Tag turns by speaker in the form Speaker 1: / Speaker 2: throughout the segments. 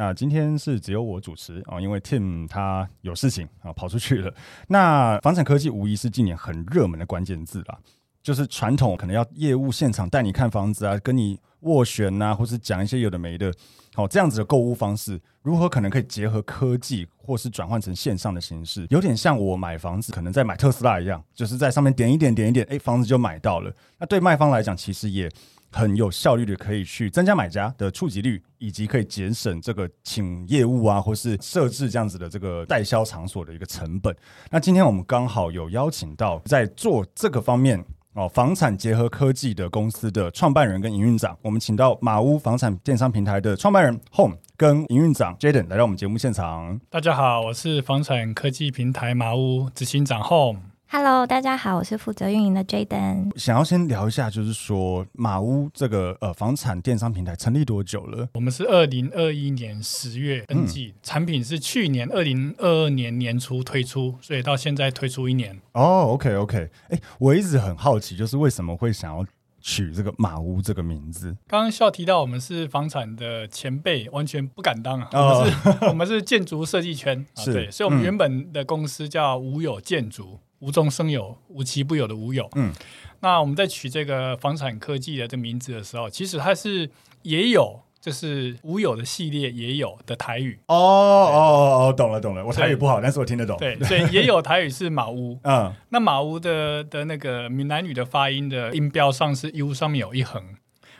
Speaker 1: 那今天是只有我主持啊，因为 Tim 他有事情啊跑出去了。那房产科技无疑是今年很热门的关键字啦，就是传统可能要业务现场带你看房子啊，跟你斡旋呐，或是讲一些有的没的，好这样子的购物方式，如何可能可以结合科技，或是转换成线上的形式，有点像我买房子可能在买特斯拉一样，就是在上面点一点点一点，哎，房子就买到了。那对卖方来讲，其实也。很有效率的，可以去增加买家的触及率，以及可以节省这个请业务啊，或是设置这样子的这个代销场所的一个成本。那今天我们刚好有邀请到在做这个方面哦，房产结合科技的公司的创办人跟营运长，我们请到马屋房产电商平台的创办人 Home 跟营运长 Jaden 来到我们节目现场。
Speaker 2: 大家好，我是房产科技平台马屋执行长 Home。
Speaker 3: Hello，大家好，我是负责运营的 Jaden。
Speaker 1: 想要先聊一下，就是说马屋这个呃房产电商平台成立多久了？
Speaker 2: 我们是二零二一年十月登记，嗯、产品是去年二零二二年年初推出，所以到现在推出一年。
Speaker 1: 哦，OK OK，哎，我一直很好奇，就是为什么会想要取这个马屋这个名字？
Speaker 2: 刚刚笑提到我们是房产的前辈，完全不敢当啊！哦、我们是，我们是建筑设计圈，是、啊，对，所以我们原本的公司叫无有建筑。无中生有，无奇不有的无有。嗯，那我们在取这个房产科技的这个名字的时候，其实它是也有，就是无有的系列也有的台语。
Speaker 1: 哦哦哦，懂了懂了，我台语不好，但是我听得懂。
Speaker 2: 对，所以 也有台语是马屋。嗯，那马屋的的那个闽南语的发音的音标上是 U 上面有一横，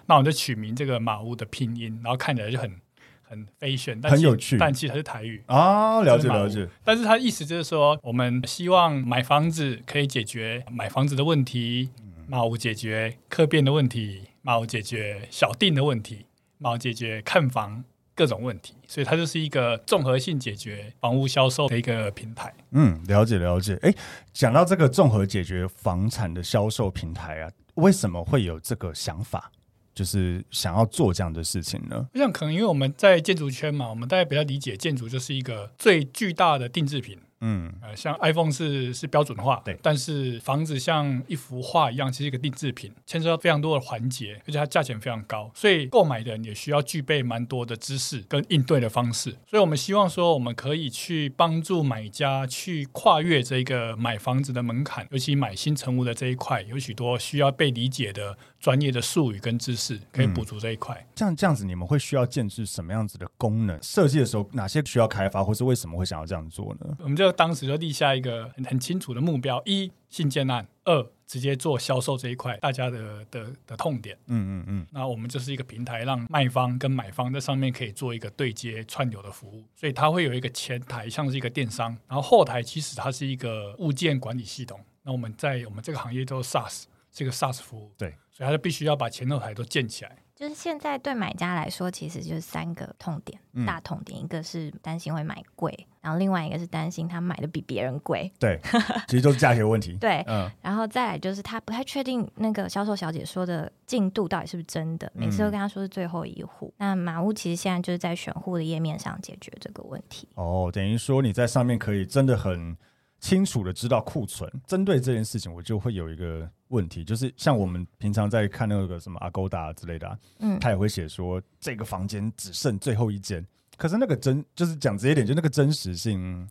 Speaker 2: 那我们就取名这个马屋的拼音，然后看起来就很。很 fashion，但很有趣，但其实它是台语
Speaker 1: 啊，了解了解。
Speaker 2: 但是它意思就是说，我们希望买房子可以解决买房子的问题，马五解决客变的问题，马五解决小定的问题，马五解决看房各种问题，所以它就是一个综合性解决房屋销售的一个平台。
Speaker 1: 嗯，了解了解。哎，讲到这个综合解决房产的销售平台啊，为什么会有这个想法？就是想要做这样的事情呢？
Speaker 2: 我想可能因为我们在建筑圈嘛，我们大家比较理解建筑就是一个最巨大的定制品。嗯，呃，像 iPhone 是是标准化，对，但是房子像一幅画一样，其实一个定制品，牵涉到非常多的环节，而且它价钱非常高，所以购买的人也需要具备蛮多的知识跟应对的方式。所以我们希望说，我们可以去帮助买家去跨越这个买房子的门槛，尤其买新成屋的这一块，有许多需要被理解的专业的术语跟知识，可以补足这一块。
Speaker 1: 这样这样子，你们会需要建置什么样子的功能？设计的时候哪些需要开发，或是为什么会想要这样做呢？
Speaker 2: 我们就当时就立下一个很很清楚的目标：一、信件案；二、直接做销售这一块，大家的的的痛点。嗯嗯嗯。那我们就是一个平台，让卖方跟买方在上面可以做一个对接串流的服务。所以它会有一个前台，像是一个电商；然后后台其实它是一个物件管理系统。那我们在我们这个行业叫 SaaS，是一个 SaaS 服务。对，所以他就必须要把前后台都建起来。
Speaker 3: 就是现在对买家来说，其实就是三个痛点，嗯、大痛点，一个是担心会买贵，然后另外一个是担心他买的比别人贵。
Speaker 1: 对，其实都是价钱问题。
Speaker 3: 对，嗯，然后再来就是他不太确定那个销售小姐说的进度到底是不是真的，每次都跟他说是最后一户。嗯、那马屋其实现在就是在选户的页面上解决这个问题。
Speaker 1: 哦，等于说你在上面可以真的很。清楚的知道库存，针对这件事情，我就会有一个问题，就是像我们平常在看那个什么 Agoda 之类的、啊，嗯，他也会写说这个房间只剩最后一间，可是那个真就是讲直接点，就那个真实性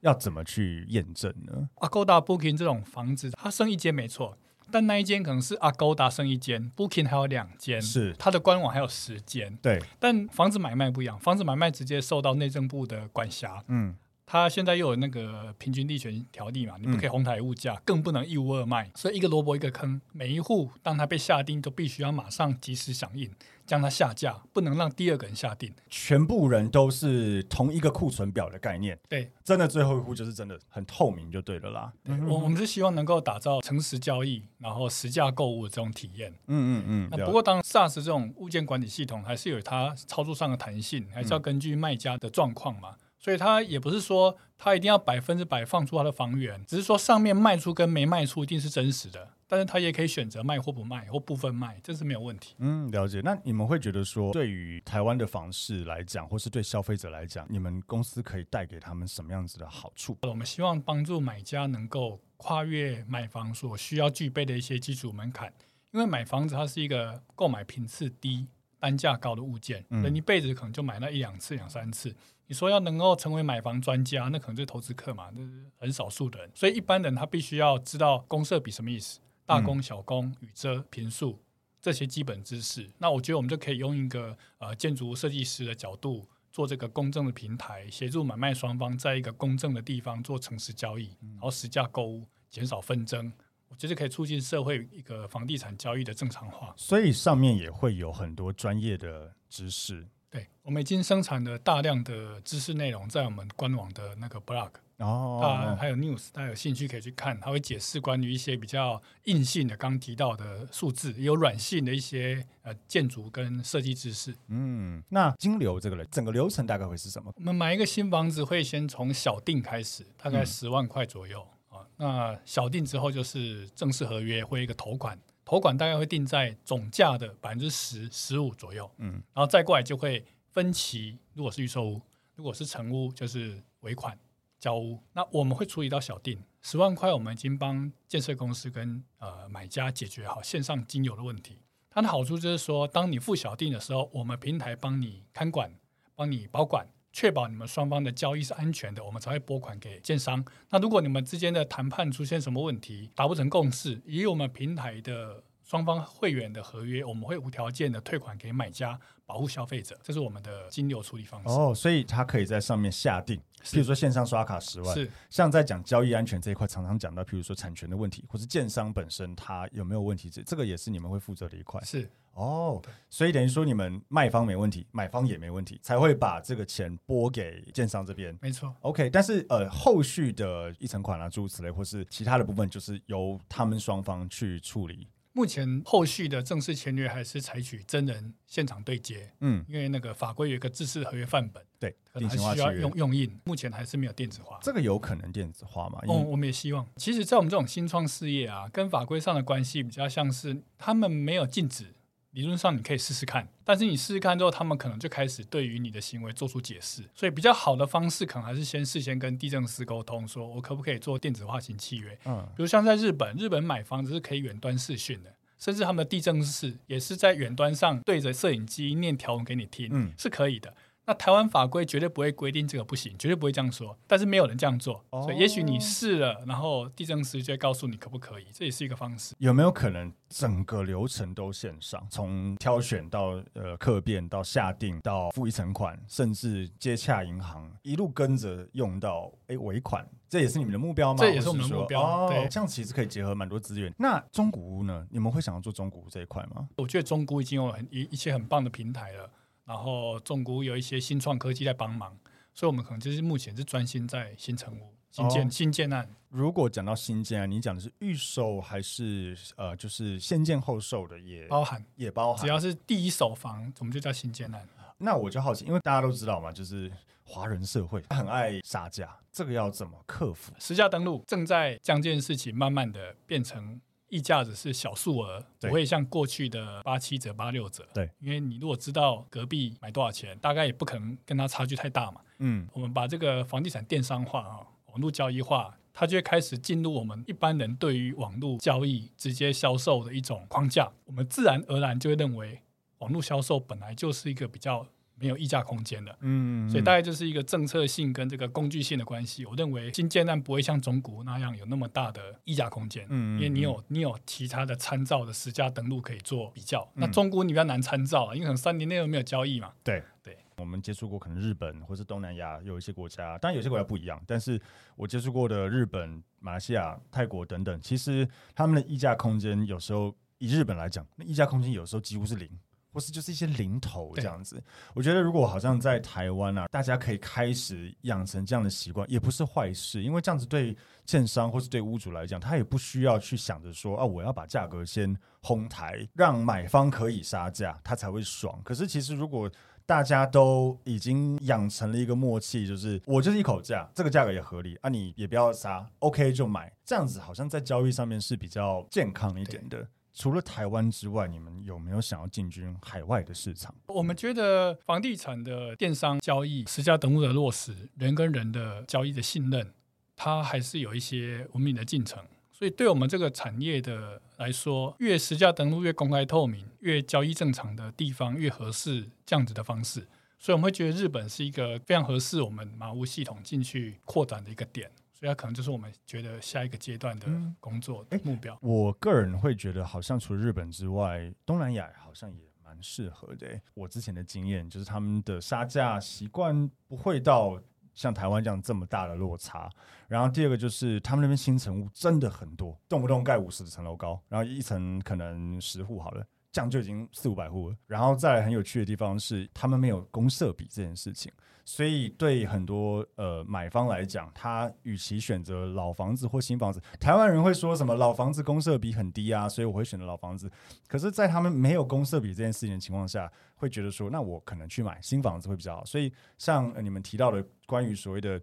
Speaker 1: 要怎么去验证呢
Speaker 2: ？Agoda Booking 这种房子，它剩一间没错，但那一间可能是 Agoda 剩一间，Booking 还有两间，是它的官网还有十间，对，但房子买卖不一样，房子买卖直接受到内政部的管辖，嗯。他现在又有那个平均地权条例嘛，你不可以哄抬物价，嗯、更不能一屋二卖，所以一个萝卜一个坑。每一户当它被下定，都必须要马上及时响应，将它下架，不能让第二个人下定。
Speaker 1: 全部人都是同一个库存表的概念，对，真的最后一户就是真的很透明就对了啦。
Speaker 2: 我、嗯、我们是希望能够打造诚实交易，然后实价购物的这种体验。嗯嗯嗯。那不过当 SaaS 这种物件管理系统还是有它操作上的弹性，还是要根据卖家的状况嘛。所以他也不是说他一定要百分之百放出他的房源，只是说上面卖出跟没卖出一定是真实的，但是他也可以选择卖或不卖或部分卖，这是没有问题。
Speaker 1: 嗯，了解。那你们会觉得说，对于台湾的房市来讲，或是对消费者来讲，你们公司可以带给他们什么样子的好处？
Speaker 2: 我们希望帮助买家能够跨越买房所需要具备的一些基础门槛，因为买房子它是一个购买频次低、单价高的物件，人、嗯、一辈子可能就买那一两次、两三次。你说要能够成为买房专家，那可能就是投资客嘛，那是很少数的人。所以一般人他必须要知道公设比什么意思，大公、小公、雨遮、平数这些基本知识。那我觉得我们就可以用一个呃建筑设计师的角度做这个公正的平台，协助买卖双方在一个公正的地方做诚实交易，然后实价购物，减少纷争。我觉得可以促进社会一个房地产交易的正常化。
Speaker 1: 所以上面也会有很多专业的知识。
Speaker 2: 对，我们已经生产了大量的知识内容在我们官网的那个 blog
Speaker 1: 哦，
Speaker 2: 啊，还有 news，大家有兴趣可以去看，它会解释关于一些比较硬性的刚提到的数字，也有软性的一些呃建筑跟设计知识。
Speaker 1: 嗯，那金流这个整个流程大概会是什么？
Speaker 2: 我们买一个新房子会先从小定开始，大概十万块左右啊、嗯。那小定之后就是正式合约，会一个头款。头款大概会定在总价的百分之十、十五左右，嗯，然后再过来就会分期。如果是预售屋，如果是成屋，就是尾款交屋。那我们会处理到小定十万块，我们已经帮建设公司跟呃买家解决好线上金流的问题。它的好处就是说，当你付小定的时候，我们平台帮你看管，帮你保管。确保你们双方的交易是安全的，我们才会拨款给建商。那如果你们之间的谈判出现什么问题，达不成共识，以我们平台的双方会员的合约，我们会无条件的退款给买家，保护消费者。这是我们的金流处理方式。
Speaker 1: 哦，所以他可以在上面下定，譬如说线上刷卡十万。是，像在讲交易安全这一块，常常讲到，譬如说产权的问题，或是建商本身他有没有问题，这这个也是你们会负责的一块。
Speaker 2: 是。
Speaker 1: 哦，所以等于说你们卖方没问题，买方也没问题，才会把这个钱拨给建商这边。
Speaker 2: 没错
Speaker 1: ，OK。但是呃，后续的一层款啊，诸如此类，或是其他的部分，就是由他们双方去处理。
Speaker 2: 目前后续的正式签约还是采取真人现场对接，嗯，因为那个法规有一个制式合约范本，
Speaker 1: 对，
Speaker 2: 可能还需要用用印，目前还是没有电子化。
Speaker 1: 这个有可能电子化吗？
Speaker 2: 哦，我们也希望。其实，在我们这种新创事业啊，跟法规上的关系比较像是，他们没有禁止。理论上你可以试试看，但是你试试看之后，他们可能就开始对于你的行为做出解释。所以比较好的方式，可能还是先事先跟地政司沟通，说我可不可以做电子化型契约。嗯，比如像在日本，日本买房子是可以远端视讯的，甚至他们的地政司也是在远端上对着摄影机念条文给你听，嗯，是可以的。那台湾法规绝对不会规定这个不行，绝对不会这样说。但是没有人这样做，哦、所以也许你试了，然后地政司就会告诉你可不可以，这也是一个方式。
Speaker 1: 有没有可能整个流程都线上，从挑选到呃客变到下定到付一层款，甚至接洽银行，一路跟着用到哎尾款，这也是你们的目标吗？
Speaker 2: 这也是我们的目标。
Speaker 1: 哦、对，这样其实可以结合蛮多资源。那中古屋呢？你们会想要做中古屋这一块吗？
Speaker 2: 我觉得中古已经有很一一些很棒的平台了。然后中古有一些新创科技在帮忙，所以我们可能就是目前是专心在新成屋、新建、哦、新建案。
Speaker 1: 如果讲到新建案，你讲的是预售还是呃，就是先建后售的也
Speaker 2: 包含，
Speaker 1: 也包含。
Speaker 2: 只要是第一手房，我们就叫新建案。
Speaker 1: 那我就好奇，因为大家都知道嘛，就是华人社会很爱杀价，这个要怎么克服？
Speaker 2: 实价登录正在将这件事情慢慢的变成。溢价只是小数额，不会像过去的八七折、八六折。
Speaker 1: 对，
Speaker 2: 因为你如果知道隔壁买多少钱，大概也不可能跟他差距太大嘛。嗯，我们把这个房地产电商化啊，网络交易化，它就会开始进入我们一般人对于网络交易直接销售的一种框架。我们自然而然就会认为，网络销售本来就是一个比较。没有溢价空间的，嗯，所以大概就是一个政策性跟这个工具性的关系。我认为新建案不会像中国那样有那么大的溢价空间，嗯，因为你有你有其他的参照的实价登录可以做比较。那中国你比较难参照啊，因为可能三年内都没有交易嘛。
Speaker 1: 对对，我们接触过可能日本或是东南亚有一些国家，当然有些国家不一样，但是我接触过的日本、马来西亚、泰国等等，其实他们的溢价空间有时候以日本来讲，那溢价空间有时候几乎是零。或是就是一些零头这样子，我觉得如果好像在台湾啊，大家可以开始养成这样的习惯，也不是坏事，因为这样子对建商或是对屋主来讲，他也不需要去想着说啊，我要把价格先哄抬，让买方可以杀价，他才会爽。可是其实如果大家都已经养成了一个默契，就是我就是一口价，这个价格也合理啊，你也不要杀，OK 就买，这样子好像在交易上面是比较健康一点的。除了台湾之外，你们有没有想要进军海外的市场？
Speaker 2: 我们觉得房地产的电商交易、实价登录的落实、人跟人的交易的信任，它还是有一些文明的进程。所以，对我们这个产业的来说，越实价登录越公开透明、越交易正常的地方，越合适这样子的方式。所以，我们会觉得日本是一个非常合适我们马屋系统进去扩展的一个点。所以，它可能就是我们觉得下一个阶段的工作目标。
Speaker 1: 嗯，我个人会觉得，好像除了日本之外，东南亚好像也蛮适合的。我之前的经验就是，他们的杀价习惯不会到。像台湾这样这么大的落差，然后第二个就是他们那边新成屋真的很多，动不动盖五十层楼高，然后一层可能十户好了，这样就已经四五百户了。然后再来很有趣的地方是，他们没有公设比这件事情。所以，对很多呃买方来讲，他与其选择老房子或新房子，台湾人会说什么老房子公设比很低啊，所以我会选择老房子。可是，在他们没有公设比这件事情的情况下，会觉得说，那我可能去买新房子会比较好。所以，像你们提到的关于所谓的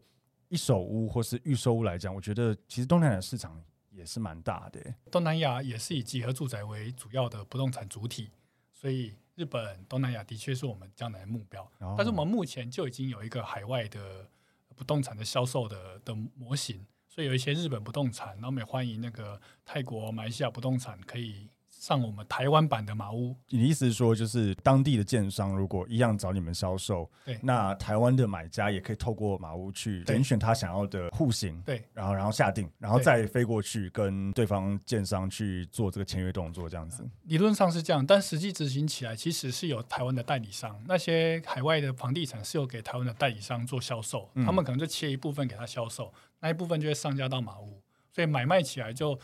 Speaker 1: 一手屋或是预售屋来讲，我觉得其实东南亚市场也是蛮大的。
Speaker 2: 东南亚也是以集合住宅为主要的不动产主体，所以。日本、东南亚的确是我们将来的目标，哦、但是我们目前就已经有一个海外的不动产的销售的的模型，所以有一些日本不动产，然后我们也欢迎那个泰国、马来西亚不动产可以。上我们台湾版的马屋，
Speaker 1: 你的意思是说，就是当地的建商如果一样找你们销售，
Speaker 2: 对，
Speaker 1: 那台湾的买家也可以透过马屋去点选他想要的户型，
Speaker 2: 对，
Speaker 1: 然后然后下定，然后再飞过去跟对方建商去做这个签约动作，这样子。
Speaker 2: 理论上是这样，但实际执行起来，其实是有台湾的代理商，那些海外的房地产是有给台湾的代理商做销售，嗯、他们可能就切一部分给他销售，那一部分就会上架到马屋，所以买卖起来就。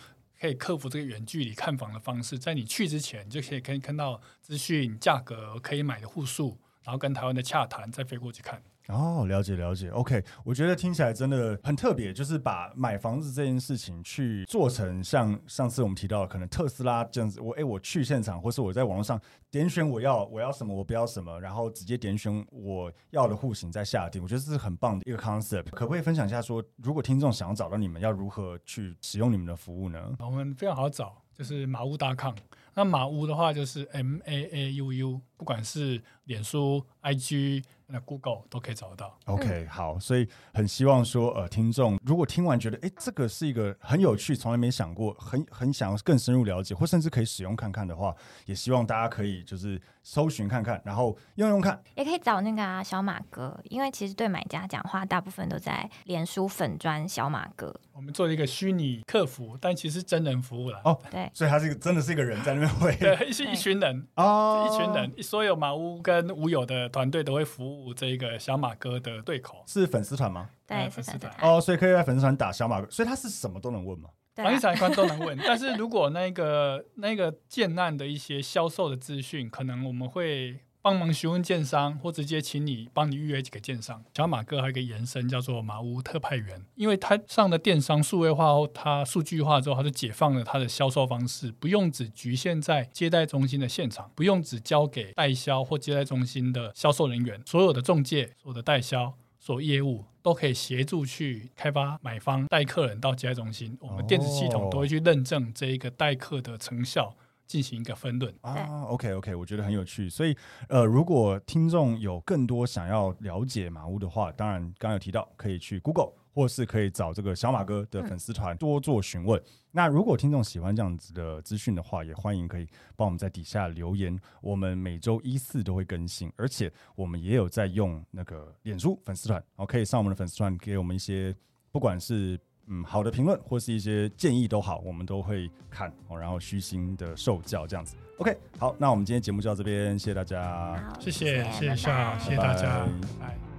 Speaker 2: 可以克服这个远距离看房的方式，在你去之前，就可以可以看到资讯、价格、可以买的户数，然后跟台湾的洽谈，再飞过去看。
Speaker 1: 哦，了解了解，OK，我觉得听起来真的很特别，就是把买房子这件事情去做成像上次我们提到的，可能特斯拉这样子，我哎，我去现场，或是我在网络上点选我要我要什么，我不要什么，然后直接点选我要的户型再下定，我觉得这是很棒的一个 concept。可不可以分享一下说，如果听众想要找到你们，要如何去使用你们的服务呢？
Speaker 2: 我们非常好找，就是马屋 .com。那马屋的话就是 M A A U U，不管是脸书、IG。那 Google 都可以找得到。
Speaker 1: OK，好，所以很希望说，呃，听众如果听完觉得，哎，这个是一个很有趣，从来没想过，很很想要更深入了解，或甚至可以使用看看的话，也希望大家可以就是搜寻看看，然后用用看。
Speaker 3: 也可以找那个啊小马哥，因为其实对买家讲话，大部分都在脸书粉砖小马哥。
Speaker 2: 我们做了一个虚拟客服，但其实真人服务了。
Speaker 1: 哦，
Speaker 3: 对，
Speaker 1: 所以他是一个真的是一个人在那边会，
Speaker 2: 对，是一群人 哦，一群人，所有马屋跟屋友的团队都会服务。这一个小马哥的对口
Speaker 1: 是粉丝团吗？
Speaker 3: 对，粉丝团
Speaker 1: 哦，所以可以在粉丝团打小马哥，所以他是什么都能问吗？
Speaker 2: 房地产官都能问，但是如果那个那个建案的一些销售的资讯，可能我们会。帮忙询问建商，或直接请你帮你预约几个建商。小马哥还有一个延伸叫做马屋特派员，因为他上的电商数位化后，他数据化之后，他就解放了他的销售方式，不用只局限在接待中心的现场，不用只交给代销或接待中心的销售人员，所有的中介、所有的代销、所有业务都可以协助去开发买方带客人到接待中心，我们电子系统都会去认证这一个带客的成效。进行一个分论
Speaker 1: 啊，OK OK，我觉得很有趣。所以，呃，如果听众有更多想要了解马屋的话，当然刚刚有提到可以去 Google，或是可以找这个小马哥的粉丝团多做询问。嗯、那如果听众喜欢这样子的资讯的话，也欢迎可以帮我们在底下留言。我们每周一四都会更新，而且我们也有在用那个脸书粉丝团，可以上我们的粉丝团给我们一些，不管是。嗯，好的评论或是一些建议都好，我们都会看哦，然后虚心的受教这样子。OK，好，那我们今天节目就到这边，谢谢大家，
Speaker 2: 谢谢，谢谢，谢谢大家，拜拜。